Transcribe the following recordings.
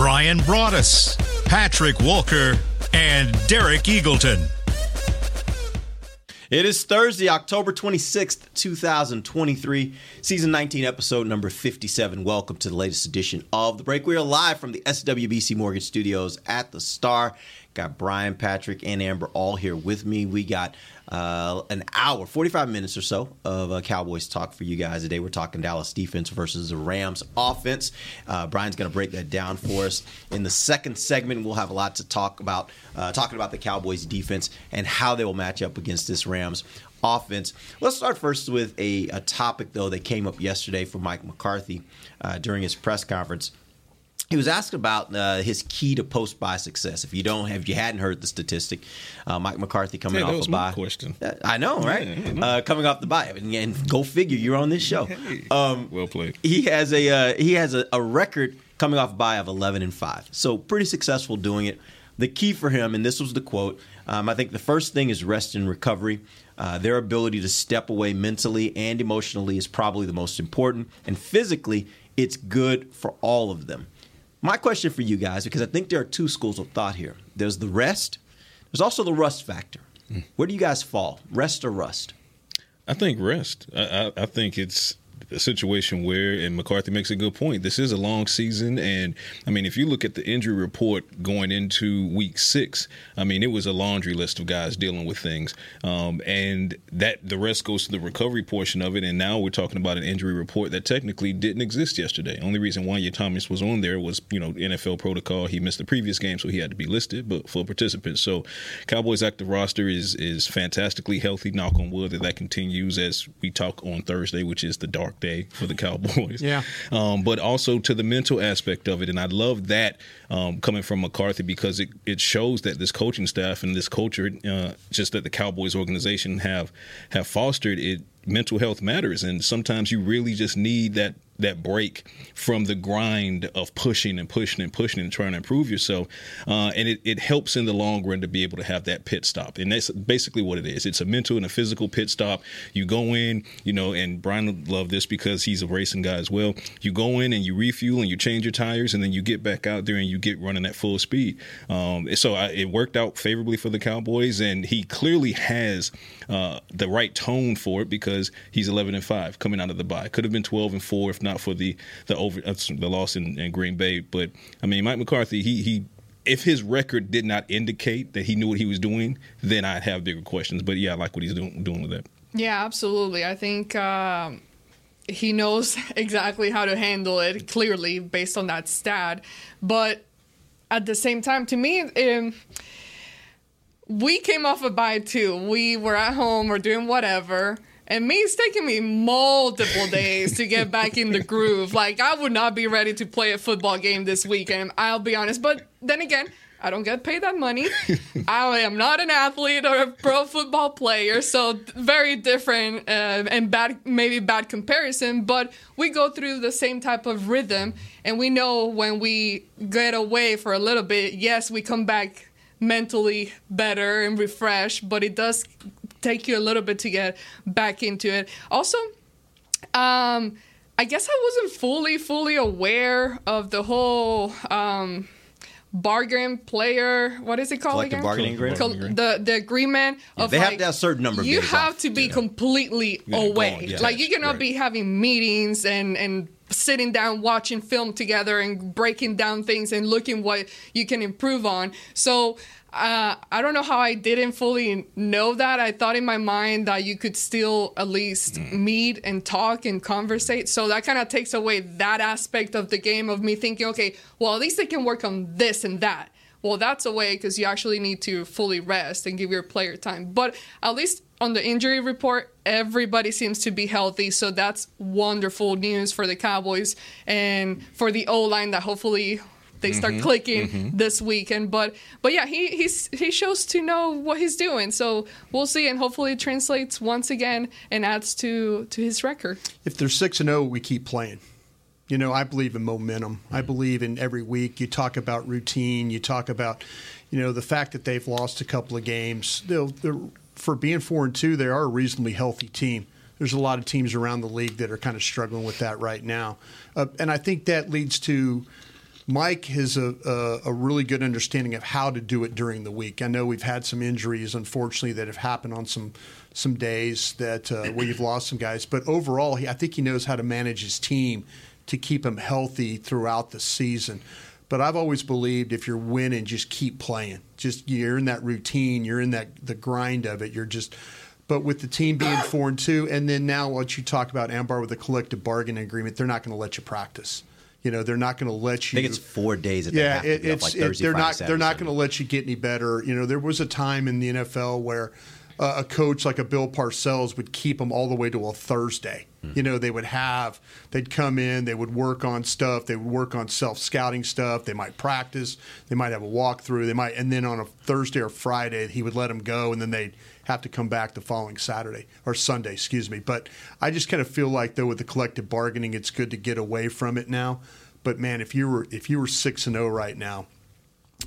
Bryan Broaddus, Patrik Walker, and Derek Eagleton. It is Thursday, October 26th, 2023, season 19, episode number 57. Welcome to the latest edition of The Break. We are live from the SWBC Mortgage Studios at the Star. Got Brian, Patrick, and Ambar all here with me. We got uh, an hour, 45 minutes or so of uh, Cowboys talk for you guys today. We're talking Dallas defense versus the Rams offense. Uh, Bryan's going to break that down for us. In the second segment, we'll have a lot to talk about, uh, talking about the Cowboys defense and how they will match up against this Rams offense. Let's start first with a, a topic, though, that came up yesterday from Mike McCarthy uh, during his press conference he was asked about uh, his key to post bye success. If you don't, have you hadn't heard the statistic, uh, Mike McCarthy coming off a bye. question. I know, right? Yeah, uh, coming off the bye, and, and, go figure, you're on this show. Hey, um, well played. He has a uh, he has a, a record coming off bye of 11 and five, so pretty successful doing it. The key for him, and this was the quote. Um, I think the first thing is rest and recovery. Uh, their ability to step away mentally and emotionally is probably the most important, and physically, it's good for all of them. My question for you guys, because I think there are two schools of thought here. There's the rest. There's also the rust factor. Hmm. Where do you guys fall? Rest or rust? I think rest. I, I, I think it's situation where, and McCarthy makes a good point. This is a long season, and I mean, if you look at the injury report going into Week Six, I mean, it was a laundry list of guys dealing with things, um, and that the rest goes to the recovery portion of it. And now we're talking about an injury report that technically didn't exist yesterday. Only reason why Thomas was on there was you know NFL protocol. He missed the previous game, so he had to be listed, but full participants. So Cowboys active roster is is fantastically healthy. Knock on wood that that continues as we talk on Thursday, which is the dark day for the Cowboys. Yeah. Um, but also to the mental aspect of it. And I love that um, coming from McCarthy because it, it shows that this coaching staff and this culture, uh, just that the Cowboys organization have have fostered it. Mental health matters, and sometimes you really just need that that break from the grind of pushing and pushing and pushing and trying to improve yourself. Uh, and it, it helps in the long run to be able to have that pit stop. And that's basically what it is. It's a mental and a physical pit stop. You go in, you know, and Bryan loved this because he's a racing guy as well. You go in and you refuel and you change your tires and then you get back out there and you get running at full speed. Um, so I, it worked out favorably for the Cowboys. And he clearly has uh, the right tone for it because he's 11 and 5 coming out of the bye. Could have been 12 and 4 if not not for the the over uh, the loss in, in Green Bay. But I mean, Mike McCarthy, he he if his record did not indicate that he knew what he was doing, then I'd have bigger questions. But yeah, I like what he's doing doing with that. Yeah, absolutely. I think uh, he knows exactly how to handle it clearly based on that stat. But at the same time, to me, um, we came off a bye too. We were at home, we're doing whatever. And me, it's taking me multiple days to get back in the groove. Like, I would not be ready to play a football game this weekend, I'll be honest. But then again, I don't get paid that money. I am not an athlete or a pro football player, so very different uh, and bad, maybe bad comparison. But we go through the same type of rhythm, and we know when we get away for a little bit, yes, we come back mentally better and refreshed, but it does take you a little bit to get back into it. Also, um, I guess I wasn't fully, fully aware of the whole um, bargain player. What is it called Collective again? bargaining agreement. the the agreement yeah, of they like, have to have a certain number. Of you have off. to be yeah. completely Yeah, away. yeah. Like you cannot Right. be having meetings and and sitting down watching film together and breaking down things and looking what you can improve on. So uh, I don't know how I didn't fully know that. I thought in my mind that you could still at least meet and talk and conversate. So that kind of takes away that aspect of the game of me thinking, okay, well, at least I can work on this and that. Well, that's a way because you actually need to fully rest and give your player time. But at least on the injury report, everybody seems to be healthy. So that's wonderful news for the Cowboys and for the O line that hopefully they start Mm-hmm. clicking this weekend. But but yeah, he he's he shows to know what he's doing. So we'll see, and hopefully it translates once again and adds to to his record. if they're six and zero, we keep playing. You know, I believe in momentum. I believe in every week. You talk about routine. You talk about, you know, the fact that they've lost a couple of games. For being four and two, they are a reasonably healthy team. There's a lot of teams around the league that are kind of struggling with that right now, uh, and I think that leads to Mike has a, a, a really good understanding of how to do it during the week. I know we've had some injuries, unfortunately, that have happened on some some days that uh, where you've lost some guys. But overall, he, I think he knows how to manage his team to keep them healthy throughout the season. But I've always believed if you're winning, just keep playing. Just you're in that routine, you're in that the grind of it. You're just. But with the team being four and two, and then now what you talk about, Ambar with a collective bargaining agreement, they're not going to let you practice. You know, they're not going to let you. I think it's four days that Yeah, they it, it's like it- they're Friday, not Saturday, they're not going to let you get any better. You know, there was a time in the NFL where uh, a coach like a Bill Parcells would keep them all the way to a Thursday. Hmm. You know, they would have they'd come in, they would work on stuff, they would work on self scouting stuff. They might practice, they might have a walkthrough, they might, and then on a Thursday or Friday he would let them go, and then they'd have to come back the following Saturday or Sunday, excuse me. But I just kind of feel like though with the collective bargaining, it's good to get away from it now. But man, if you were if you were six and zero right now,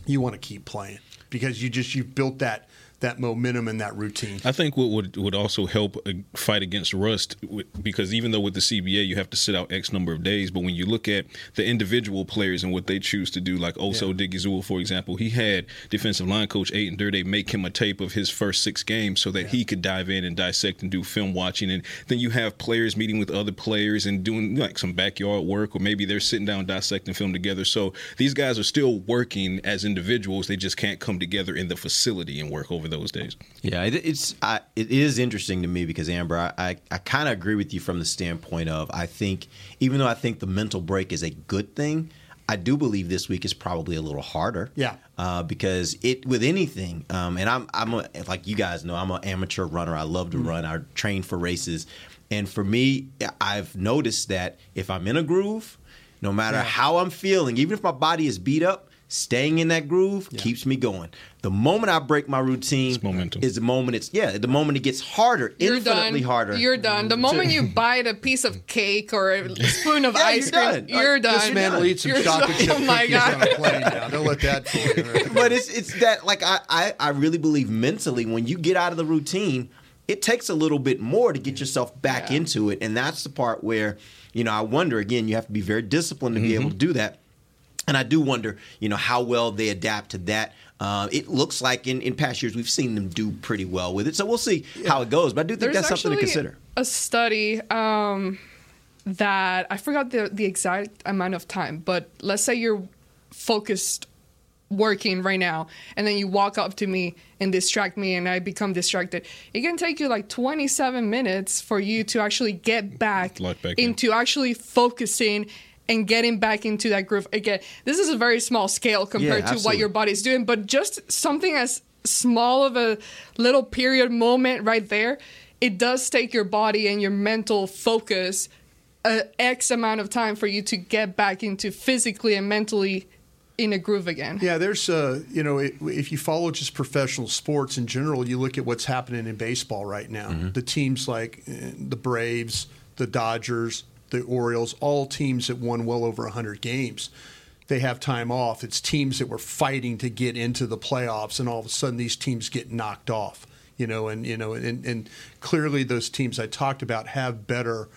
you want to keep playing because you just you've built that that momentum and that routine. I think what would would also help uh, fight against rust because even though with the CBA you have to sit out X number of days, but when you look at the individual players and what they choose to do, like Osa Odighizuwa, for example, he had defensive line coach Aden Durde make him a tape of his first six games so that he could dive in and dissect and do film watching, and then you have players meeting with other players and doing like some backyard work, or maybe they're sitting down dissecting film together. So these guys are still working as individuals; they just can't come together in the facility and work over those days. Yeah, it, it's I, it is interesting to me because Ambar, I I, I kind of agree with you from the standpoint of I think even though I think the mental break is a good thing, I do believe this week is probably a little harder. Yeah. uh, because it with anything, um, and I'm I'm a, like you guys know I'm an amateur runner. I love to run. I train for races, and for me, I've noticed that if I'm in a groove, no matter how I'm feeling, even if my body is beat up. Staying in that groove keeps me going. The moment I break my routine It's momentum. is the moment it's yeah, the moment it gets harder, You're infinitely done. harder. You're done. The mm-hmm. moment you bite a piece of cake or a spoon of Yeah, ice you're cream, done. you're done. This man will eat some You're chocolate done. chip Oh my cookies on god. a plane now. Don't let that but it's it's that like I, I I really believe mentally when you get out of the routine, it takes a little bit more to get yourself back Yeah. into it, and that's the part where you know I wonder again. You have to be very disciplined to be able mm-hmm. to do that, and I do wonder you know how well they adapt to that. Uh, it looks like in, in past years we've seen them do pretty well with it, so we'll see how it goes. But I do think There's that's something to consider. A study um, that I forgot the the exact amount of time, but let's say you're focused working right now and then you walk up to me and distract me and I become distracted. It can take you like 27 minutes for you to actually get back, Lock back in. into actually focusing and getting back into that groove again. This is a very small scale compared to what absolutely. your body's doing, but just something as small of a little period moment right there, it does take your body and your mental focus a X amount of time for you to get back into physically and mentally in a groove again. Yeah, there's uh, you know, it, if you follow just professional sports in general, you look at what's happening in baseball right now. The teams like uh, the Braves, the Dodgers, the Orioles, all teams that won well over 100 games. They have time off. It's teams that were fighting to get into the playoffs, and all of a sudden these teams get knocked off. You know, and you know, and, and clearly those teams I talked about have better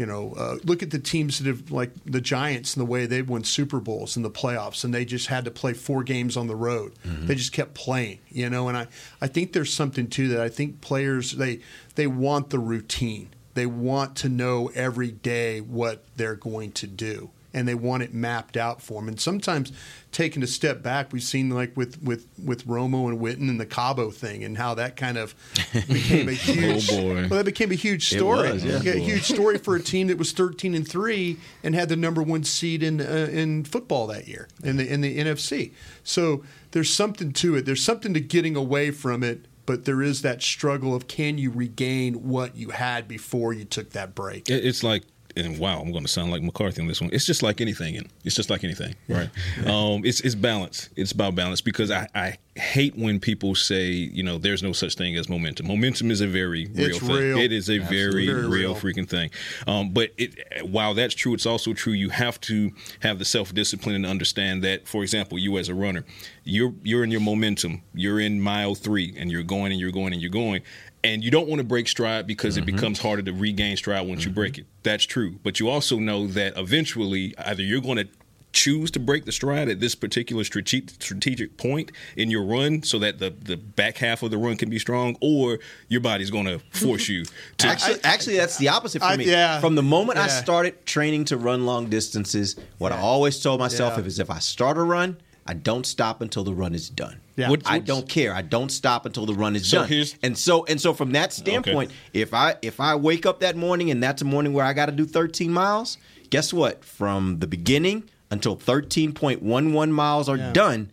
you know, uh, look at the teams that have like the Giants and the way they've won Super Bowls in the playoffs, and they just had to play four games on the road. They just kept playing, you know. And I, I think there's something to that. I think players they they want the routine. They want to know every day what they're going to do, and they want it mapped out for them. And sometimes taking a step back, we've seen like with with with Romo and Witten and the Cabo thing, and how that kind of became a huge. boy. Well, that became a huge story. was, yeah. a huge story for a team that was 13 and three and had the number one seed in uh, in football that year in the in the NFC. So there's something to it. There's something to getting away from it, but there is that struggle of can you regain what you had before you took that break? It's like and wow, I'm going to sound like McCarthy on this one. It's just like anything. and It's just like anything, right? um, it's it's balance. It's about balance because I, I hate when people say, you know, there's no such thing as momentum. Momentum is a very real It's thing. real. It is a very, Very real real. freaking thing. Um, but it, while that's true, it's also true. You have to have the self discipline and understand that. For example, you as a runner, you're you're in your momentum. You're in mile three, and you're going and you're going and you're going. And you don't want to break stride because it becomes harder to regain stride once you break it. That's true. But you also know that eventually, either you're going to choose to break the stride at this particular strategic point in your run so that the, the back half of the run can be strong, or your body's going to force you to. Actually, actually, that's the opposite for I- me. yeah. From the moment I started training to run long distances, what I always told myself Yeah. is if I start a run, I don't stop until the run is done. Yeah. What- I don't care. I don't stop until the run is So done. here's- and so and so from that standpoint, if I if I wake up that morning and that's a morning where I got to do 13 miles, guess what? From the beginning until 13.11 miles are Yeah. done,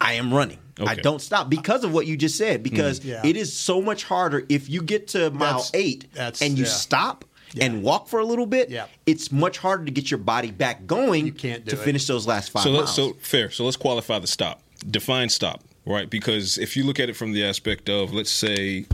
I am running. I don't stop because of what you just said. Because mm. Yeah. it is so much harder if you get to mile That's- eight that's- and you yeah. stop and walk for a little bit. Yeah. It's much harder to get your body back going You can't do to it. finish those last five so miles. let's, so fair. So let's qualify the stop. Define stop, right? Because if you look at it from the aspect of, let's say,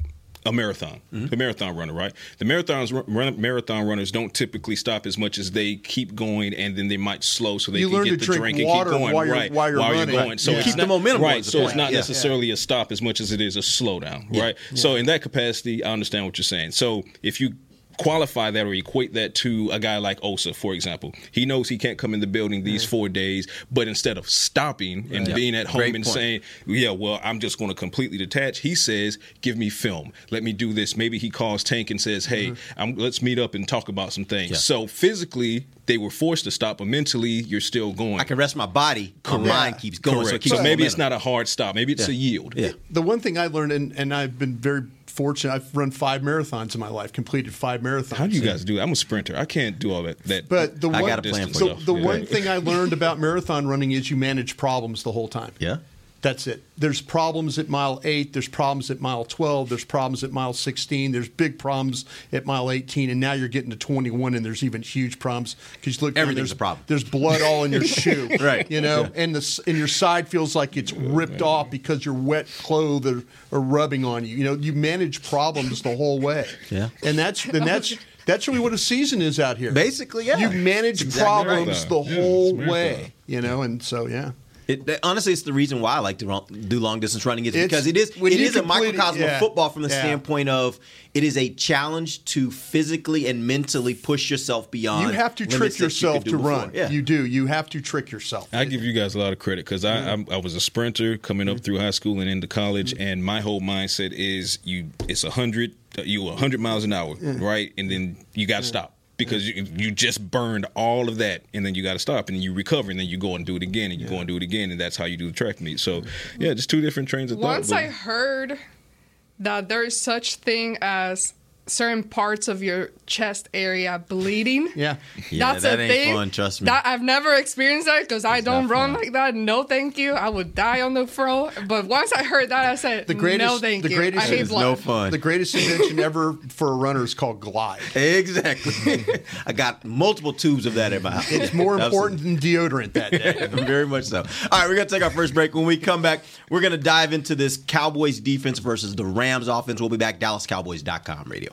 a marathon, Mm-hmm. the marathon runner, right? The marathons run, marathon runners don't typically stop as much as they keep going, and then they might slow so they You can get the drink and keep going, while you're- right? while you're running. going. So Yeah. it's Keep the momentum right? going is the So it's not Yeah. necessarily a stop as much as it is a slowdown, right? So in that capacity, I understand what you're saying. So if you qualify that or equate that to a guy like Osa, for example. He knows he can't come in the building these mm-hmm. four days, but instead of stopping and Right. being at home Great and point. saying, "Yeah, well, I'm just going to completely detach," he says, "Give me film. Let me do this." Maybe he calls Tank and says, "Hey, mm-hmm. I'm, let's meet up and talk about some things." Yeah. So physically, they were forced to stop, but mentally, you're still going. I can rest my body, my mind keeps going. So, it keeps So, maybe momentum. it's not a hard stop. Maybe it's Yeah. a yield. Yeah. The one thing I learned, and, and I've been very fortunate, I've run five marathons in my life, completed five marathons. How do you guys do that? I'm a sprinter. I can't do all that. that But the I one, got a plan for so you. the Yeah. one thing I learned about marathon running is you manage problems the whole time. Yeah. That's it. There's problems at mile eight. There's problems at mile 12. There's problems at mile 16. There's big problems at mile 18. And now you're getting to 21, and there's even huge problems because you look. down, Everything's there's, a problem. There's blood all in your shoe. Right. You know, and the and your side feels like it's ripped off because your wet clothes are, are rubbing on you. You know, you manage problems the whole way. Yeah. And that's and that's that's really what a season is out here. Basically, yeah. You manage exactly problems Yeah, the it's whole marathon. way. You know, and so yeah. It, that- honestly, it's the reason why I like to do long distance running. Is It's- because it is when it you is a complete it, microcosm yeah, of football from the yeah. standpoint of it is a challenge to physically and mentally push yourself beyond. You have to trick that you yourself to before. run. Yeah. You do. You have to trick yourself. I give you guys a lot of credit because I I'm, I was a sprinter coming up mm-hmm. through high school and into college, mm-hmm. and my whole mindset is you it's a hundred you a hundred miles an hour, right? And then you got to stop because you you just burned all of that, and then you got to stop, and you recover, and then you go and do it again, and you go and do it again, and that's how you do the track meet. So yeah, just two different trains of thought. Once I heard that there is such thing as certain parts of your chest area bleeding. Yeah. Yeah, that's that a ain't thing. fun, trust me. That I've never experienced that because I don't run fun. like that. No, thank you. I would die on the fro. But once I heard that, I said, The greatest- no, thank the you. greatest I hate is blood. no fun. The greatest invention ever for a runner is called glide. Exactly. I got multiple tubes of that in my house. It's more important than deodorant that day. Very much so. All right, we're going to take our first break. When we come back, we're going to dive into this Cowboys defense versus the Rams offense. We'll be back. DallasCowboys.com radio.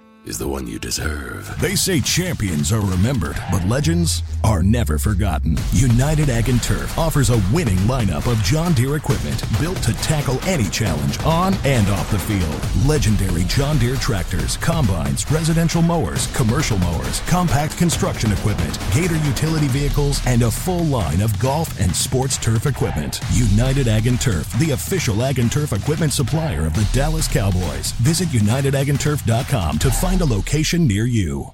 is the one you deserve. They say champions are remembered, but legends are never forgotten. United Ag and Turf offers a winning lineup of John Deere equipment built to tackle any challenge on and off the field. Legendary John Deere tractors, combines, residential mowers, commercial mowers, compact construction equipment, Gator utility vehicles, and a full line of golf and sports turf equipment. United Ag and Turf, the official Ag and Turf equipment supplier of the Dallas Cowboys. Visit unitedagandturf.com to find a location near you.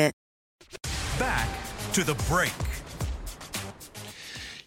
Back to the break.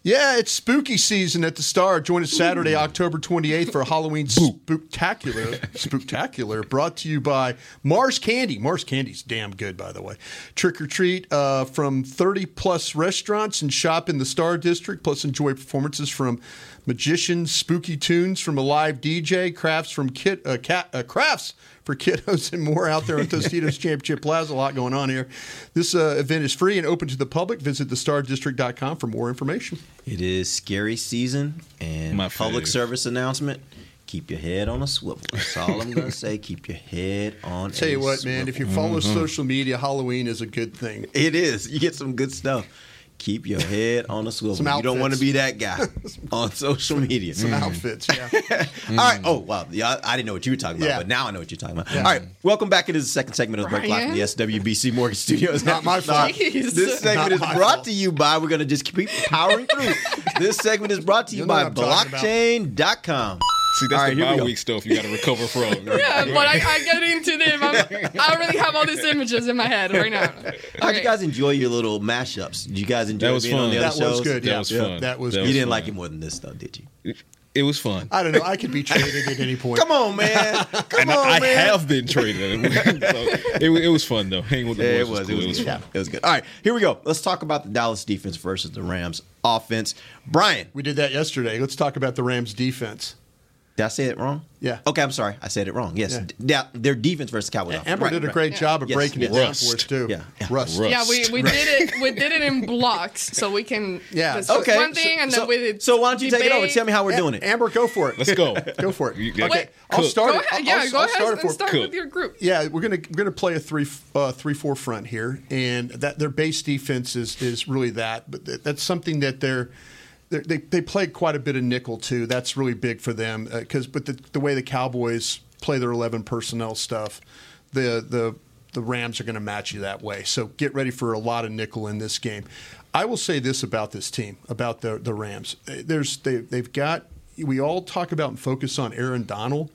Yeah, it's spooky season at the Star. Join us Saturday, October 28th for Halloween Spooktacular. Spooktacular, brought to you by Mars Candy. Mars Candy's damn good, by the way. Trick or treat uh, from 30 plus restaurants and shop in the Star District, plus enjoy performances from magicians, spooky tunes from a live DJ, crafts from kit, uh, cat, uh, crafts for kiddos and more out there on Tostitos Championship Plaza. A lot going on here. This uh, event is free and open to the public. Visit thestardistrict.com for more information. It is scary season and My public fave. service announcement. Keep your head on a swivel. That's all I'm gonna say. Keep your head on. Tell a you what, man, if you follow Mm-hmm. social media, Halloween is a good thing. it is. You get some good stuff. Keep your head on a swivel. Some you don't want to be that guy on social media. Some outfits, yeah. All right. Oh wow. Yeah, I didn't know what you were talking about, Yeah. but now I know what you're talking about. Yeah. All right. Welcome back into the second segment of the break live from the SWBC Mortgage Studios. Not my fault. Jeez. This segment Not is brought fault. to you by. We're gonna just keep powering through. this segment is brought to you You know by what I'm talking about. Blockchain.com. See, that's All right, the here we week stuff you got to recover from. Yeah, but I, I get into them. I'm, I already have all these images in my head right now. How'd Okay. you guys enjoy your little mashups? Did you guys enjoy That was being on the other That was shows? good. That Yeah, was yeah, fun. that was That You good. didn't fun. like it more than this, though, did you? It was fun. I don't know. I could be traded at any point. Come on, man. Come and on, I, I man. have been traded. so it, it was fun though. Hanging with the Yeah, boys it was. cool. It was, good. fun. It was good. All right, here we go. Let's talk about the Dallas defense versus the Rams offense. Bryan, We did that yesterday. Let's talk about the Rams' defense. Did I say it wrong? Yeah. Okay, I'm sorry. I said it wrong. Yes. Yeah. D- their defense versus Cowboys. offense. Ambar Right, did a right. great job of Yes, breaking yes. it down for us too. Yeah, yeah. Rust. Rust. Yeah, we, we did it. We did it in blocks, so we can. Yeah, that's Okay. One thing, and so, then we did. so why don't you take it over? debate. Tell me how we're A- doing it. Ambar, go for it. Let's go. Go for it. Okay, Wait, I'll cook. start Go it. ahead. I'll- Yeah, I'll- go I'll ahead start it and for- start Cook. with your group. Yeah, we're gonna we're gonna play a three uh, three four front here, and that their base defense is is really that. But th- that's something that they're. They, they play quite a bit of nickel too. That's really big for them because, but the, the way the Cowboys play their eleven personnel stuff, the the the Rams are going to match you that way. So get ready for a lot of nickel in this game. I will say this about this team, about the the Rams. There's they they've got. We all talk about and focus on Aaron Donald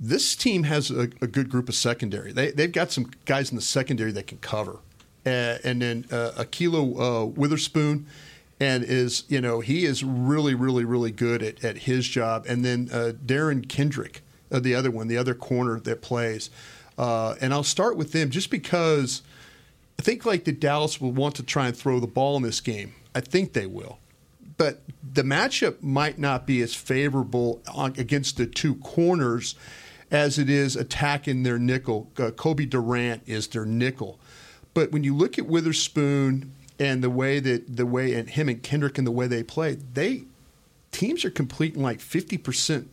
this team has a, a good group of secondary. They, they've got some guys in the secondary that can cover. Uh, and then uh, uh, Witherspoon, and is you know he is really really really good at, at his job. And then uh, Derion Kendrick, uh, the other one, the other corner that plays. Uh, and I'll start with them just because I think like the Dallas will want to try and throw the ball in this game. I think they will but the matchup might not be as favorable on, against the two corners as it is attacking their nickel. Uh, Cobie Durant is their nickel, but when you look at Witherspoon and the way that the way and him and Kendrick and the way they play, they teams are completing like fifty percent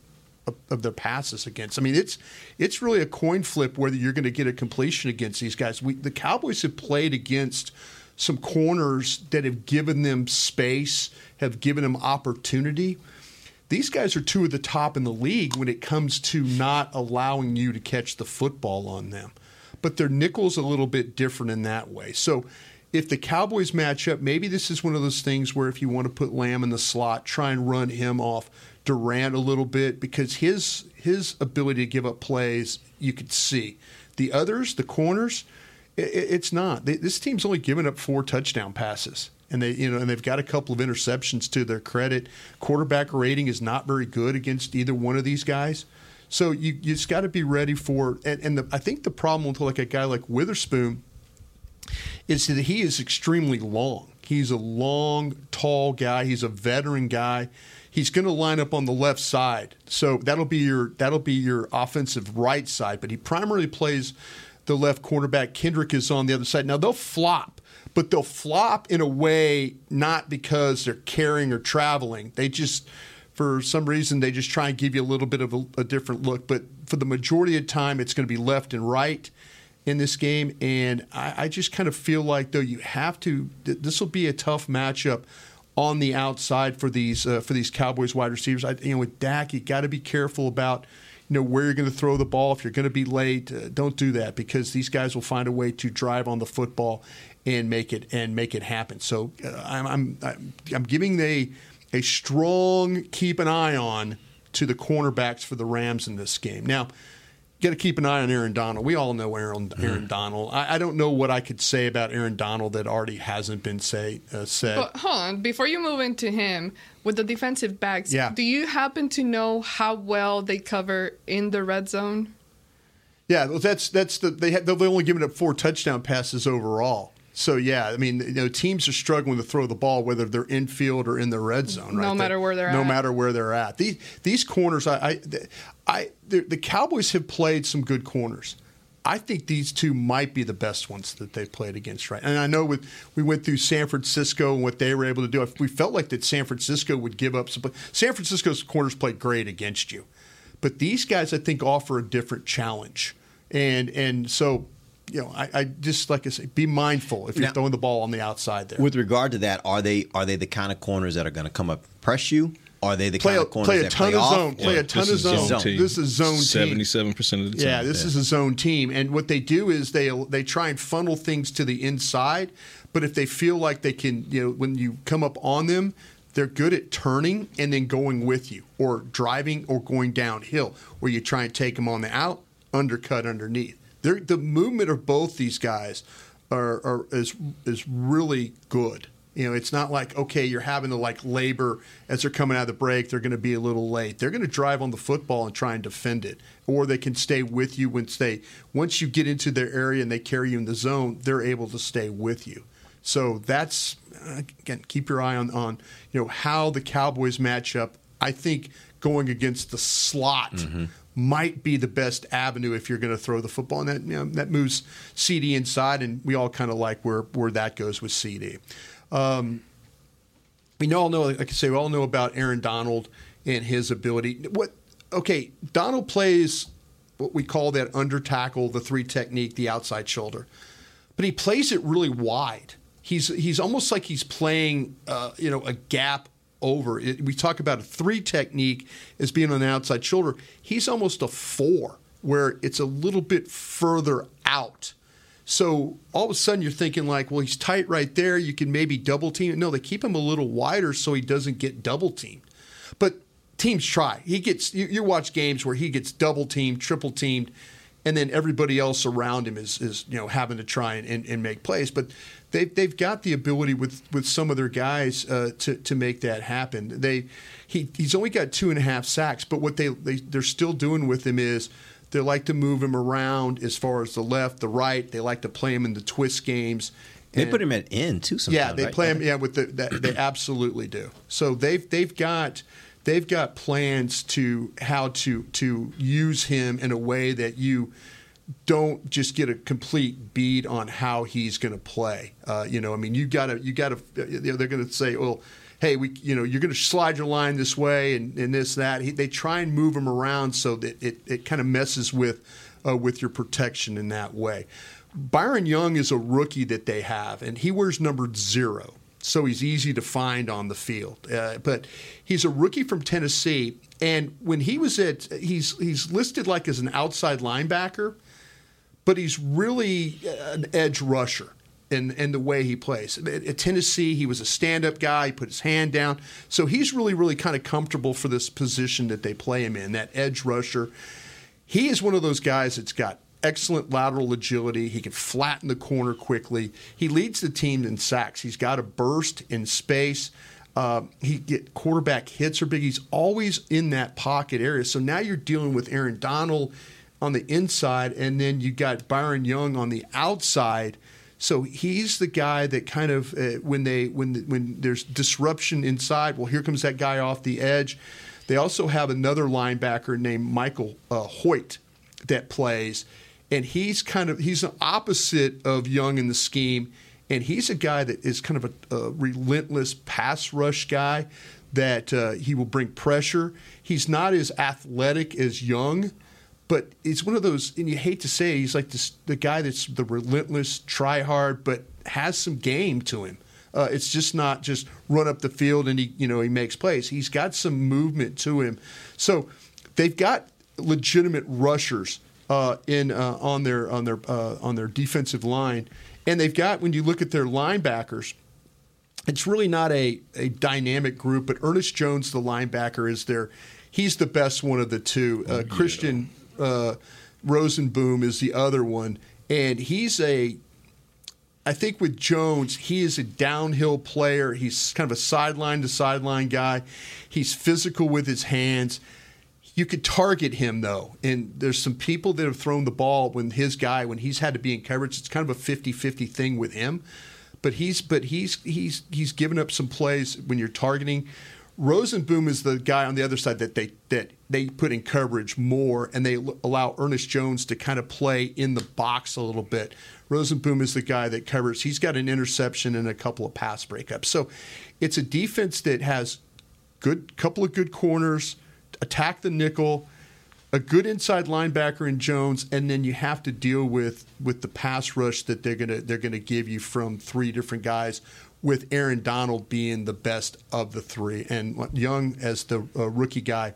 of, of their passes against. I mean, it's it's really a coin flip whether you're going to get a completion against these guys. We, the Cowboys have played against some corners that have given them space, have given them opportunity. these guys are two of the top in the league when it comes to not allowing you to catch the football on them. But their nickel's a little bit different in that way. So if the Cowboys match up, maybe this is one of those things where if you want to put Lamb in the slot, try and run him off Durant a little bit because his his ability to give up plays you could see. The others, the corners, it, it's not. They, this team's only given up four touchdown passes and they you know and they've got a couple of interceptions to their credit. Quarterback rating is not very good against either one of these guys. So you you just got to be ready for and, and the, I think the problem with like a guy like Witherspoon is that he is extremely long. He's a long, tall guy. He's a veteran guy. He's going to line up on the left side, so that'll be your that'll be your offensive right side. But he primarily plays the left cornerback. Kendrick is on the other side. Now they'll flop, but they'll flop in a way not because they're carrying or traveling. They just for some reason they just try and give you a little bit of a, a different look. But for the majority of the time, it's going to be left and right in this game. And I, I just kind of feel like though you have to. Th- this will be a tough matchup on the outside for these uh, for these Cowboys wide receivers. I, you know, with Dak, you got to be careful about you know where you're going to throw the ball. If you're going to be late, uh, don't do that because these guys will find a way to drive on the football and make it and make it happen. So uh, I'm, I'm I'm giving a a strong keep an eye on to the cornerbacks for the Rams in this game. Now got to keep an eye on Aaron Donald. We all know Aaron, Aaron Donald. I, I, don't know what I could say about Aaron Donald that already hasn't been say uh, said. But hold on, before you move into him with the defensive backs, Yeah. do you happen to know how well they cover in the red zone? Yeah, well, that's that's the they had, they've only given up four touchdown passes overall. So yeah, I mean, you know, teams are struggling to throw the ball whether they're infield or in the red zone. Right? No matter where they're at. no at. matter where they're at. These these corners, I, I, I the, the Cowboys have played some good corners. I think these two might be the best ones that they've played against, right? And I know with we went through San Francisco and what they were able to do. We felt like that San Francisco would give up some. San Francisco's corners played great against you, but these guys I think offer a different challenge, and and so you know I, I just like I say, be mindful if you're Now- throwing the ball on the outside there. With regard to that, are they are they the kind of corners that are going to come up press you? Are they the Play kind a- of corners play a that ton play of off? zone, play a ton this of zone. zone. This is zone team. Seventy-seven percent of the time. Yeah, this is a zone team, and what they do is they they try and funnel things to the inside. But if they feel like they can, you know, when you come up on them, they're good at turning and then going with you, or driving, or going downhill, where you try and take them on the out, undercut underneath. They're, the movement of both these guys are, are is is really good. You know, it's not like okay, you're having to like labor as they're coming out of the break. They're going to be a little late. They're going to drive on the football and try and defend it, or they can stay with you once they once you get into their area and they carry you in the zone. They're able to stay with you. So that's again, keep your eye on on you know how the Cowboys match up. I think going against the slot mm-hmm. Might be the best avenue if you're going to throw the football, and that you know, that moves CeeDee inside, and we all kind of like where where that goes with CeeDee. Um, we all know, like I say, we all know about Aaron Donald and his ability. What? Okay, Donald plays what we call that under tackle, the three technique, the outside shoulder, but he plays it really wide. He's he's almost like he's playing, uh, you know, a gap over. It, we talk about a three technique as being on the outside shoulder. He's almost a four, where it's a little bit further out. So all of a sudden you're thinking like, well, he's tight right there. You can maybe double team. No, they keep him a little wider so he doesn't get double teamed. But teams try. He gets. You, you watch games where he gets double teamed, triple teamed, and then everybody else around him is is you know having to try and, and, and make plays. But they've they've got the ability with with some of their guys uh, to to make that happen. They he he's only got two and a half sacks, but what they, they they're still doing with him is. They like to move him around as far as the left, the right. They like to play him in the twist games. They put him at end too. Sometimes, yeah, they right? play him. Yeah, with the that, they absolutely do. So they've they've got they've got plans to how to to use him in a way that you don't just get a complete beat on how he's going to play. Uh, you know, I mean, you got to you got to. You know, they're going to say, well. Hey, we, you know, you're going to slide your line this way and, and this, that. He, they try and move him around so that it, it kind of messes with, uh, with your protection in that way. Byron Young is a rookie that they have, and he wears number zero. So he's easy to find on the field. Uh, but he's a rookie from Tennessee, and when he was at, he's he's listed like as an outside linebacker, but he's really an edge rusher in, in the way he plays. At Tennessee, he was a stand up guy, he put his hand down. So he's really, really kind of comfortable for this position that they play him in, that edge rusher. He is one of those guys that's got excellent lateral agility. He can flatten the corner quickly. He leads the team in sacks. He's got a burst in space. Uh, he get quarterback hits are big. He's always in that pocket area. So now you're dealing with Aaron Donald on the inside, and then you got Byron Young on the outside. So he's the guy that kind of uh, when they when when there's disruption inside. Well, here comes that guy off the edge. They also have another linebacker named Michael uh, Hoyt that plays, and he's kind of he's the opposite of Young in the scheme, and he's a guy that is kind of a, a relentless pass rush guy. That uh, he will bring pressure. He's not as athletic as Young, but it's one of those, and you hate to say it, he's like this, the guy that's the relentless, try hard, but has some game to him. Uh, it's just not just run up the field and he, you know, he makes plays. He's got some movement to him. So they've got legitimate rushers in uh, on their on their uh, on their defensive line, and they've got when you look at their linebackers. It's really not a, a dynamic group, but Ernest Jones, the linebacker, is there. he's the best one of the two. Uh, Christian uh, Rozeboom is the other one, and he's a. I think with Jones, he is a downhill player. He's kind of a sideline to sideline guy. He's physical with his hands. You could target him though, and there's some people that have thrown the ball when his guy when he's had to be in coverage. It's kind of a 50-50 thing with him, but he's but he's he's he's given up some plays when you're targeting. Rosenboom is the guy on the other side that they that they put in coverage more, and they allow Ernest Jones to kind of play in the box a little bit. Rosenboom is the guy that covers. He's got an interception and a couple of pass breakups. So it's a defense that has good couple of good corners, attack the nickel, a good inside linebacker in Jones, and then you have to deal with with the pass rush that they're gonna they're gonna give you from three different guys with Aaron Donald being the best of the three, and Young as the uh, rookie guy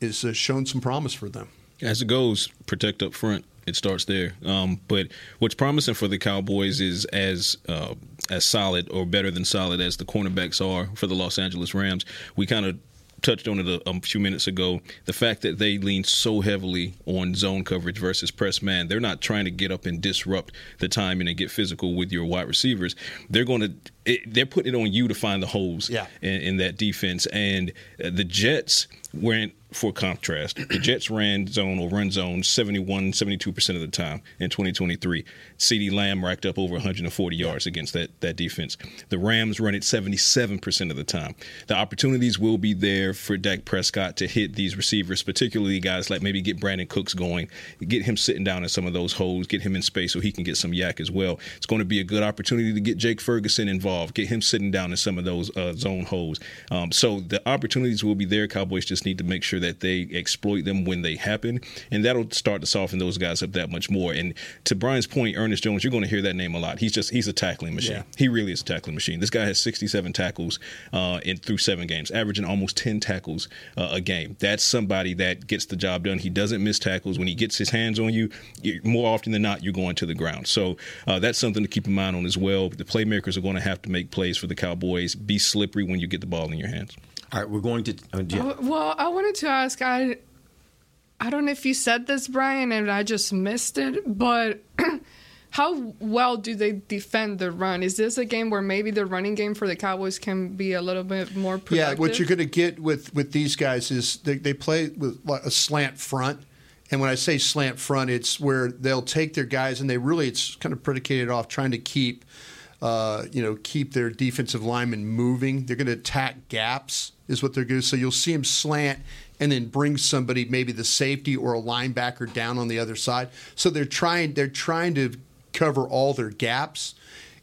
is uh, shown some promise for them. As it goes, protect up front. It starts there. Um, but what's promising for the Cowboys is as uh, as solid or better than solid as the cornerbacks are for the Los Angeles Rams. We kind of touched on it a, a, few minutes ago. The fact that they lean so heavily on zone coverage versus press man, they're not trying to get up and disrupt the timing and get physical with your wide receivers. They're going to it, they're putting it on you to find the holes yeah. in, in, that defense. And uh, the Jets went for contrast. The Jets ran zone or run zone 71, 72% of the time in 2023. CeeDee Lamb racked up over 140 yards against that, that defense. The Rams run it 77% of the time. The opportunities will be there for Dak Prescott to hit these receivers, particularly guys like maybe get Brandin Cooks going, get him sitting down in some of those holes, get him in space so he can get some YAC as well. It's going to be a good opportunity to get Jake Ferguson involved, get him sitting down in some of those uh, zone holes. Um, so the opportunities will be there. Cowboys just need to make sure that they exploit them when they happen, and that'll start to soften those guys up that much more. And to Bryan's point, Ernest Jones, you're going to hear that name a lot. He's just he's a tackling machine. Yeah. He really is a tackling machine. This guy has 67 tackles uh, in through seven games, averaging almost 10 tackles uh, a game. That's somebody that gets the job done. He doesn't miss tackles. When he gets his hands on you, more often than not, you're going to the ground. So uh, that's something to keep in mind on as well. The playmakers are going to have to make plays for the Cowboys. Be slippery when you get the ball in your hands. All right, we're going to. Uh, yeah. Well, I wanted to ask. I I don't know if you said this, Bryan, and I just missed it, but. how well do they defend the run? Is this a game where maybe the running game for the Cowboys can be a little bit more productive? Yeah, what you're going to get with, with these guys is they, they play with a slant front. And when I say slant front, it's where they'll take their guys and they really, it's kind of predicated off trying to keep, uh, you know, keep their defensive linemen moving. They're going to attack gaps, is what they're going to. So you'll see them slant and then bring somebody, maybe the safety or a linebacker, down on the other side. So they're trying, they're trying to cover all their gaps.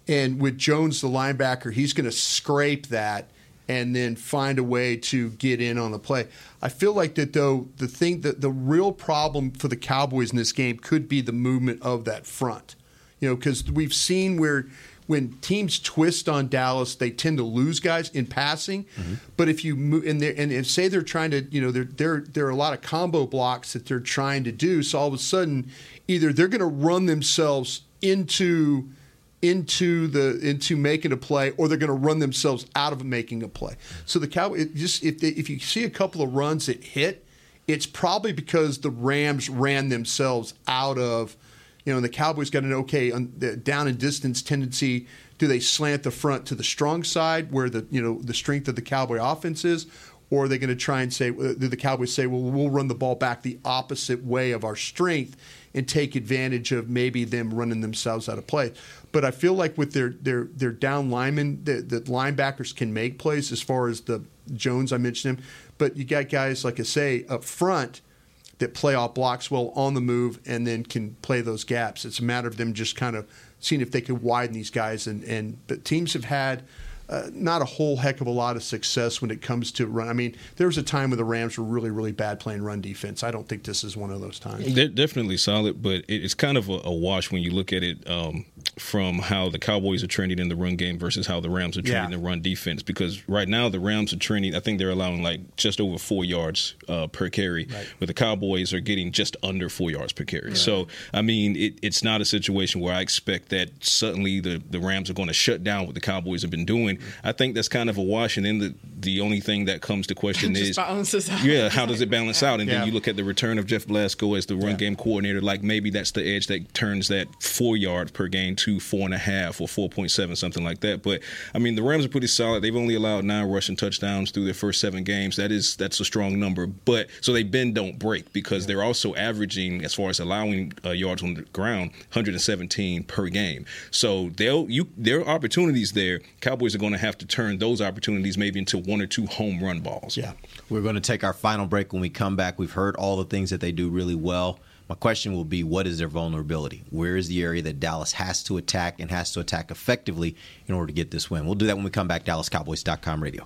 And with Jones, the linebacker, he's going to scrape that and then find a way to get in on the play. I feel like that though the thing that the real problem for the Cowboys in this game could be the movement of that front. You know, because we've seen where when teams twist on Dallas, they tend to lose guys in passing. Mm-hmm. But if you move and, and if say they're trying to, you know, there there there are a lot of combo blocks that they're trying to do. So all of a sudden, either they're going to run themselves into into the into making a play, or they're going to run themselves out of making a play. So the Cowboys it just if they, if you see a couple of runs that hit, it's probably because the Rams ran themselves out of. You know, and the Cowboys got an okay on the down and distance tendency. Do they slant the front to the strong side where the you know the strength of the Cowboy offense is, or are they going to try and say uh, do the Cowboys say, well, we'll run the ball back the opposite way of our strength and take advantage of maybe them running themselves out of play? But I feel like with their their their down linemen, the, the linebackers can make plays as far as the Jones I mentioned him, but you got guys like I say up front that play off blocks well on the move and then can play those gaps. It's a matter of them just kind of seeing if they can widen these guys. And, and but teams have had uh, not a whole heck of a lot of success when it comes to run. I mean, there was a time when the Rams were really, really bad playing run defense. I don't think this is one of those times. They're definitely solid, but it's kind of a, a wash when you look at it um, from how the Cowboys are trending in the run game versus how the Rams are trending Yeah. in the run defense. Because right now the Rams are trending, I think they're allowing like just over four yards uh, per carry, but the Cowboys are getting just under four yards per carry. So I mean, it, it's not a situation where I expect that suddenly the, the Rams are going to shut down what the Cowboys have been doing. I think that's kind of a wash, and then the the only thing that comes to question is yeah, how does it balance out? And Yeah. then you look at the return of Jeff Blasco as the run game coordinator. Like maybe that's the edge that turns that four yards per game to four and a half or four point seven, something like that. But I mean, the Rams are pretty solid. They've only allowed nine rushing touchdowns through their first seven games. That is that's a strong number. But so they bend don't break because they're also averaging as far as allowing uh, yards on the ground 117 per game. So they'll you there are opportunities there. Cowboys are going to have to turn those opportunities maybe into one or two home run balls. Yeah. We're going to take our final break. When we come back, we've heard all the things that they do really well. My question will be what is their vulnerability? Where is the area that Dallas has to attack and has to attack effectively in order to get this win? We'll do that when we come back. DallasCowboys.com radio.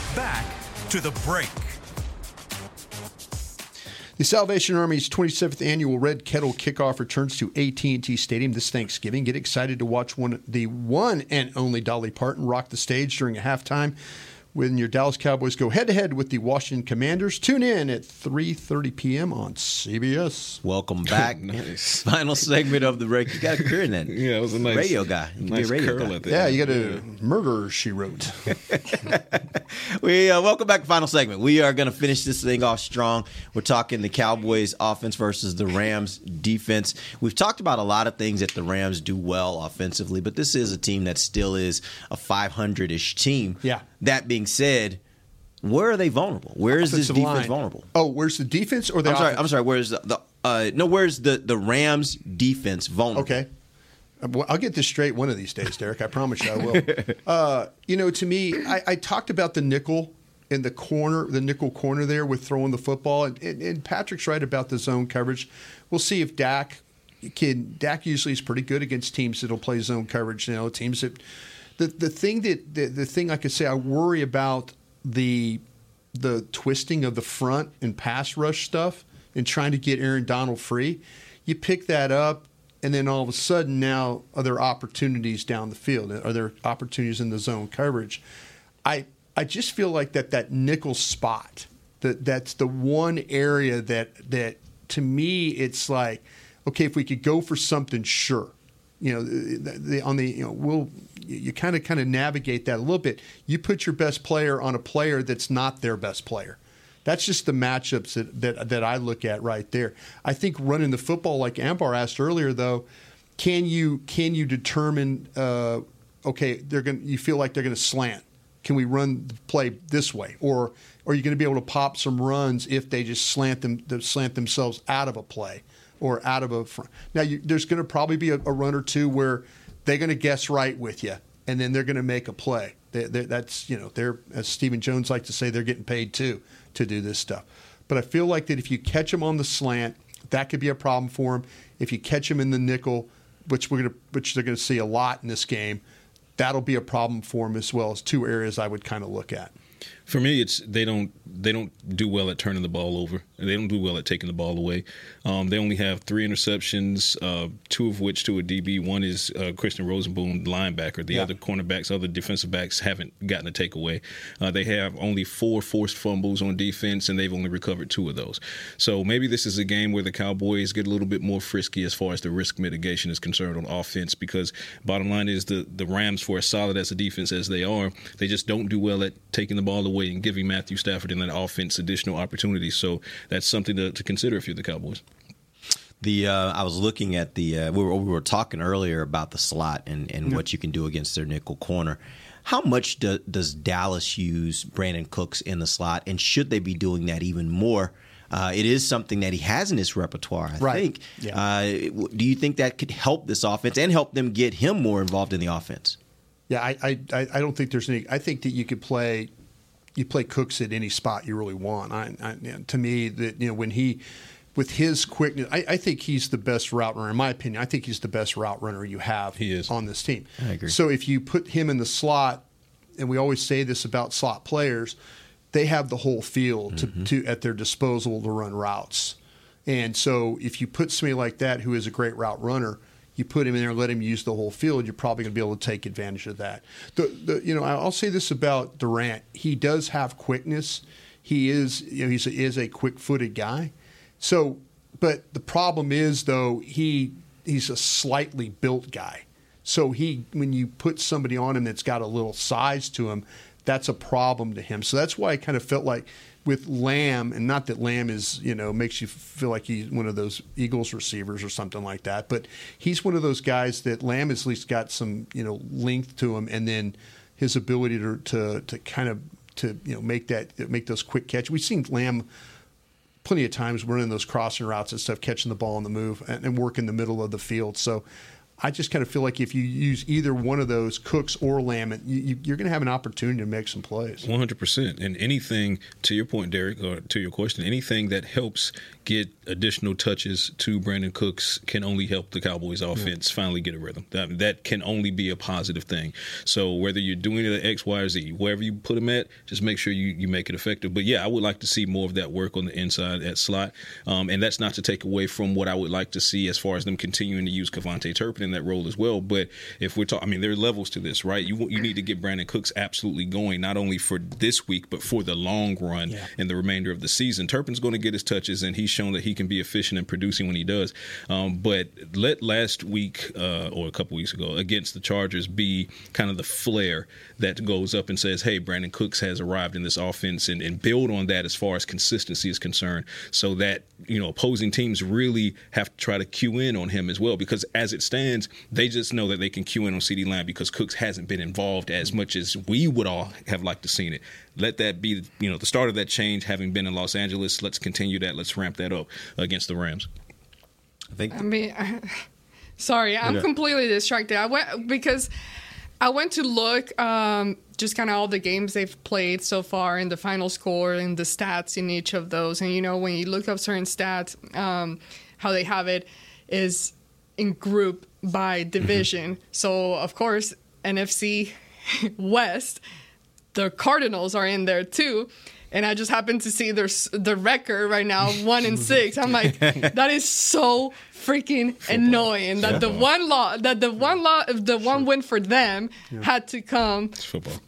To the break. The Salvation Army's 27th annual Red Kettle Kickoff returns to AT&T Stadium this Thanksgiving. Get excited to watch one the one and only Dolly Parton rock the stage during a halftime when your Dallas Cowboys go head to head with the Washington Commanders. Tune in at 3:30 p.m. on CBS. Welcome back. nice. Final segment of the break. You got a career in that. yeah, it was a nice radio guy. You nice can be a radio curl guy. at the Yeah, end. you got a murder. She wrote. We uh, welcome back final segment. We are going to finish this thing off strong. We're talking the Cowboys offense versus the Rams defense. We've talked about a lot of things that the Rams do well offensively, but this is a team that still is a 500-ish team. Yeah. That being said, where are they vulnerable? Where is this defense line. vulnerable? Oh, where's the defense or the I'm sorry. I'm sorry. Where's the, the uh, no? Where's the the Rams defense vulnerable? Okay. Uh, well, I'll get this straight one of these days, Derek. I promise you I will. uh, you know, to me, I, I talked about the nickel in the corner, the nickel corner there with throwing the football, and, and, and Patrik's right about the zone coverage. We'll see if Dak can. Dak usually is pretty good against teams that'll play zone coverage. You know, teams that the the thing that the, the thing I could say I worry about the the twisting of the front and pass rush stuff and trying to get Aaron Donald free. You pick that up, and then all of a sudden now are there opportunities down the field? Are there opportunities in the zone coverage? I I just feel like that that nickel spot that that's the one area that that to me it's like okay if we could go for something sure you know the, the, on the you know we'll you kind of kind of navigate that a little bit you put your best player on a player that's not their best player that's just the matchups that, that that I look at right there. I think running the football, like Ambar asked earlier, though, can you can you determine? Uh, okay, they're going. You feel like they're going to slant. Can we run the play this way, or are you going to be able to pop some runs if they just slant them slant themselves out of a play or out of a front? Now, you, there's going to probably be a, a run or two where they're going to guess right with you, and then they're going to make a play. They, they, that's you know they're as Stephen Jones likes to say they're getting paid too to do this stuff. But I feel like that if you catch them on the slant, that could be a problem for them. If you catch them in the nickel, which we're gonna which they're going to see a lot in this game, that'll be a problem for them as well as two areas I would kind of look at. For me, it's they don't they don't do well at turning the ball over. They don't do well at taking the ball away. Um, they only have three interceptions, uh, two of which to a DB. One is uh, Christian Rozeboom, linebacker. The Yeah. other cornerbacks, other defensive backs haven't gotten a takeaway. Uh, they have only four forced fumbles on defense, and they've only recovered two of those. So maybe this is a game where the Cowboys get a little bit more frisky as far as the risk mitigation is concerned on offense. Because bottom line is the the Rams, for as solid as a defense as they are, they just don't do well at taking the ball away and giving Matthew Stafford and that offense additional opportunities. So that's something to, to consider if you're the Cowboys. The uh, I was looking at the uh, we, were, we were talking earlier about the slot and, and Yeah. what you can do against their nickel corner. How much do, does Dallas use Brandin Cooks in the slot, and should they be doing that even more? Uh, it is something that he has in his repertoire, I Right. think. Yeah. Uh, do you think that could help this offense and help them get him more involved in the offense? Yeah, I, I, I I don't think there's any. I think that you could play, you play Cooks at any spot you really want. I, I, to me, that you know when he, with his quickness, I, I think he's the best route runner. In my opinion, I think he's the best route runner you have he is. on this team. I agree. So if you put him in the slot, and we always say this about slot players, they have the whole field to, mm-hmm. to at their disposal to run routes. And so if you put somebody like that who is a great route runner, you put him in there and let him use the whole field, you're probably going to be able to take advantage of that. The, the, you know, I'll say this about Durant: he does have quickness. He is, you know, he's a, is a quick-footed guy. So, but the problem is though he he's a slightly built guy. So he when you put somebody on him that's got a little size to him, that's a problem to him. So that's why I kind of felt like with Lamb, and not that Lamb is, you know, makes you feel like he's one of those Eagles receivers or something like that, but he's one of those guys that Lamb has at least got some, you know, length to him, and then his ability to to, to kind of to you know make that make those quick catches. We've seen Lamb plenty of times running those crossing routes and stuff, catching the ball on the move and, and work in the middle of the field. So I just kind of feel like if you use either one of those, Cooks or Lamb, you, you, you're going to have an opportunity to make some plays. One hundred percent, and anything to your point, Derek, or to your question, anything that helps get additional touches to Brandin Cooks can only help the Cowboys' offense finally get a rhythm. That that can only be a positive thing. So whether you're doing it at X, Y, or Z, wherever you put them at, just make sure you, you make it effective. But yeah, I would like to see more of that work on the inside at slot, um, and that's not to take away from what I would like to see as far as them continuing to use KaVontae Turpin in that role as well. But if we're talking, I mean, there are levels to this, right? You you need to get Brandin Cooks absolutely going, not only for this week but for the long run Yeah. and the remainder of the season. Turpin's going to get his touches, and he's shown that he can be efficient in producing when he does. Um, but let last week uh, or a couple weeks ago against the Chargers be kind of the flare that goes up and says, "Hey, Brandin Cooks has arrived in this offense," and, and build on that as far as consistency is concerned, so that you know opposing teams really have to try to cue in on him as well. Because as it stands, they just know that they can cue in on CeeDee Lamb because Cooks hasn't been involved as much as we would all have liked to seen it. Let that be, you know, the start of that change. Having been in Los Angeles, let's continue that. Let's ramp that up against the Rams. I think I mean, sorry, I'm Okay. completely distracted. I went because I went to look um, just kind of all the games they've played so far and the final score and the stats in each of those. And you know, when you look up certain stats, um, how they have it is in group by division. So of course, NFC West, the Cardinals are in there too. And I just happened to see their the record right now, one and six. I'm like, that is so freaking annoying that the one law that the one law the one win for them Yeah. had to come football.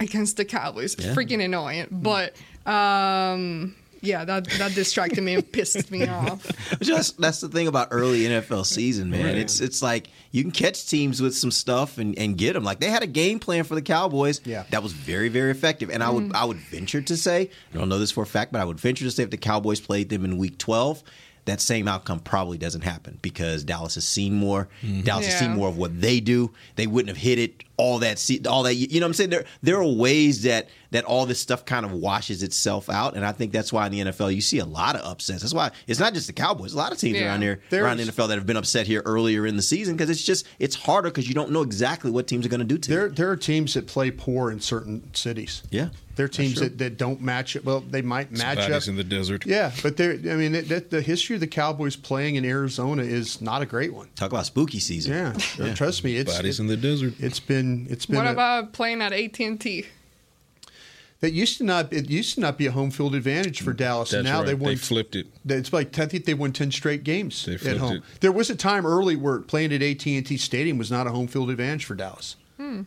against the Cowboys. Yeah. Freaking annoying. But um, yeah, that that distracted me and pissed me off. Just that's the thing about early NFL season, man. Right. It's it's like you can catch teams with some stuff and, and get them. Like they had a game plan for the Cowboys. Yeah. that was very very effective. And I would Mm. I would venture to say I don't know this for a fact, but I would venture to say if the Cowboys played them in Week 12. That same outcome probably doesn't happen because Dallas has seen more. Dallas has seen more of what they do. They wouldn't have hit it all that. se- All that you know. what I'm saying there. There are ways that that all this stuff kind of washes itself out, and I think that's why in the NFL you see a lot of upsets. That's why it's not just the Cowboys. A lot of teams Yeah. around here There's- around the NFL that have been upset here earlier in the season because it's just it's harder because you don't know exactly what teams are going to do to There, you. there are teams that play poor in certain cities. Yeah, there are teams that, that don't match it. Well, they might match Somebody's up in the desert. Yeah, but there. I mean, that, that, the history of the Cowboys playing in Arizona is not a great one. Talk about spooky season. Yeah, Yeah. trust me, it's Bodies it, in the desert. It's been it's been What a- about playing at AT and T? that used to not it used to not be a home field advantage for Dallas. and now right. they won. They flipped it. It's like I think they won ten straight games They at home. it. There was a time early where playing at AT and T Stadium was not a home field advantage for Dallas Hmm.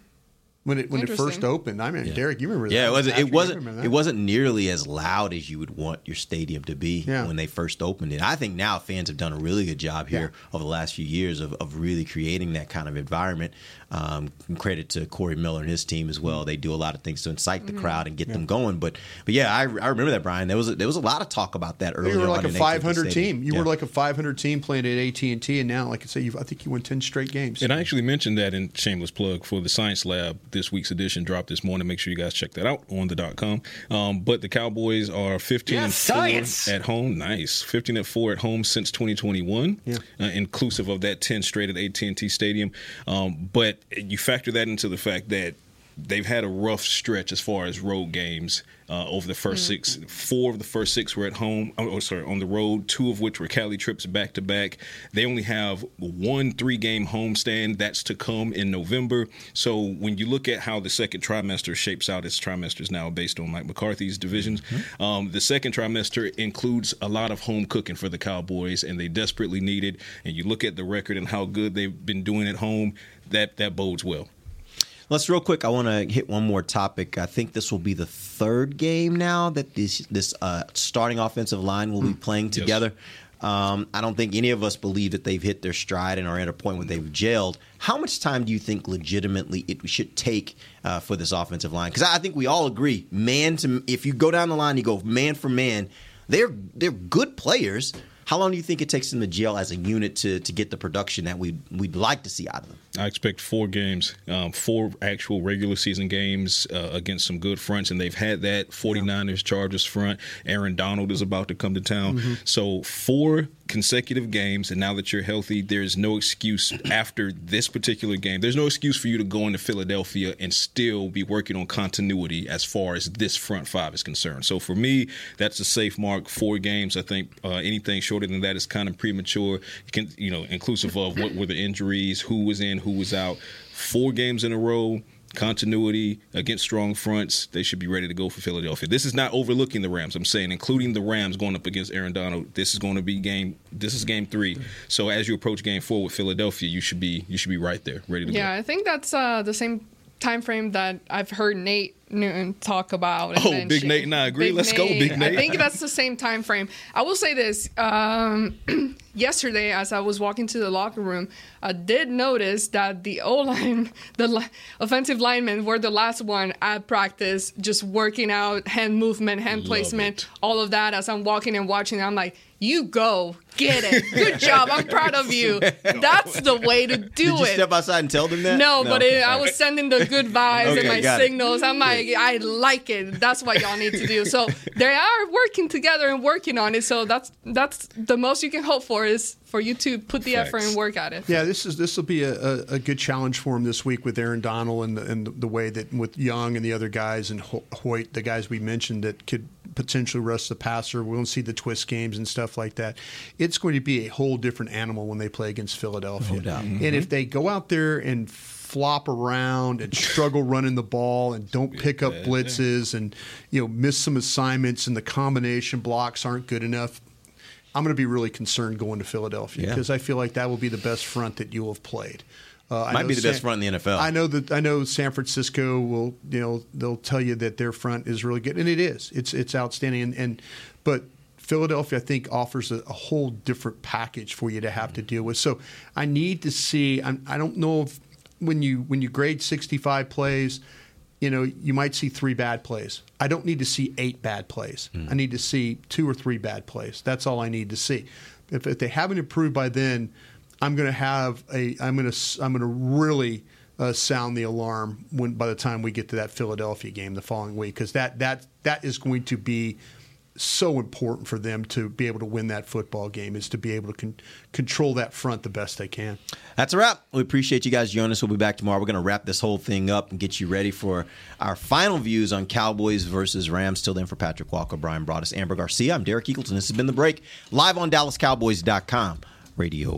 when it when it first opened. I mean, Derek, you remember that? Yeah, it wasn't. Patrik, It wasn't. It wasn't nearly as loud as you would want your stadium to be Yeah. when they first opened it. I think now fans have done a really good job here over the last few years of, of really creating that kind of environment. Um, credit to Corey Miller and his team as well. They do a lot of things to incite the Mm-hmm. crowd and get them going. But but yeah, I, I remember that Bryan. There was a, there was a lot of talk about that earlier. You were on like a 500 team. You Yeah. were like a 500 team playing at AT and T, and now, like I say, you've, I think you won 10 straight games. And I actually mentioned that in shameless plug for the Science Lab. This week's edition dropped this morning. Make sure you guys check that out on the dot com. Um, but the Cowboys are 15 and science. four at home. Nice, 15 and four at home since 2021, uh, inclusive of that 10 straight at AT&T Stadium. Um, but you factor that into the fact that they've had a rough stretch as far as road games uh, over the 1st six. Four of the first six were at home. Oh, oh, sorry, on the road. Two of which were Cali trips back to back. They only have one three-game homestand that's to come in November. So when you look at how the second trimester shapes out, its trimesters now based on Mike McCarthy's divisions. Um, the second trimester includes a lot of home cooking for the Cowboys, and they desperately need it. And you look at the record and how good they've been doing at home. That that bodes well. Let's real quick. I want to hit one more topic. I think this will be the third game now that this this uh, starting offensive line will be playing together. Um, I don't think any of us believe that they've hit their stride and are at a point where they've gelled. How much time do you think legitimately it should take uh, for this offensive line? Because I think we all agree, man to if you go down the line, you go man for man. They're they're good players. How long do you think it takes them to gel as a unit to to get the production that we we'd like to see out of them? I expect four games, um, four actual regular season games uh, against some good fronts, and they've had that 49ers Chargers front. Aaron Donald is about to come to town. Mm-hmm. So, four consecutive games, and now that you're healthy, there's no excuse after this particular game. There's no excuse for you to go into Philadelphia and still be working on continuity as far as this front five is concerned. So, for me, that's a safe mark. Four games. I think uh, anything shorter than that is kind of premature. You can, you know, inclusive of what were the injuries, who was in, who was out. Four games in a row continuity against strong fronts. They should be ready to go for Philadelphia. This is not overlooking the Rams. I'm saying, including the Rams going up against Aaron Donald. This is going to be game. This is game three. So as you approach game four with Philadelphia, you should be you should be right there, ready to Yeah, go. Yeah, I think that's uh, the same time frame that I've heard Nate Newton talk about. and Oh, then Big she- Nate and I agree. Big Let's go, Big Nate. I think that's the same time frame. I will say this: um, yesterday, as I was walking to the locker room, I did notice that the O line, the li- offensive linemen, were the last one at practice, just working out hand movement, hand Love placement, all of that. As I'm walking and watching, I'm like. You go get it. Good job. I'm proud of you. That's the way to do Did you it. step outside and tell them that? No, but it, I was sending the good vibes Okay, and my got it. signals. I'm like, I like it. That's what y'all need to do. So they are working together and working on it. So that's that's the most you can hope for is for you to put the effort and work at it. Yeah, this is this will be a, a, a good challenge for him this week with Aaron Donald and the, and the way that with Young and the other guys and Hoyt, the guys we mentioned that could potentially rush the passer. We won't see the twist games and stuff like that. It's going to be a whole different animal when they play against Philadelphia. No doubt. And mm-hmm. if they go out there and flop around and struggle running the ball and don't pick up blitzes and you know miss some assignments and the combination blocks aren't good enough, I'm going to be really concerned going to Philadelphia Yeah. because I feel like that will be the best front that you will have played. Uh, I Might know be the best front in the NFL. I know that I know San Francisco will you know they'll tell you that their front is really good and it is it's it's outstanding and, and but Philadelphia I think offers a, a whole different package for you to have to deal with. So I need to see. I'm, I don't know if when you when you grade 65 plays, you know you might see three bad plays. I don't need to see eight bad plays. I need to see two or three bad plays. That's all I need to see. If, if they haven't improved by then, I'm going to have a. I'm going to. I'm going to really uh, sound the alarm when by the time we get to that Philadelphia game the following week because that that that is going to be so important for them to be able to win that football game is to be able to con- control that front the best they can. That's a wrap. We appreciate you guys Jonas. We'll be back tomorrow. We're going to wrap this whole thing up and get you ready for our final views on Cowboys versus Rams. Till then, for Patrik Walker, Bryan Broaddus, Ambar Garcia, I'm Derek Eagleton. This has been The Break, live on DallasCowboys.com radio.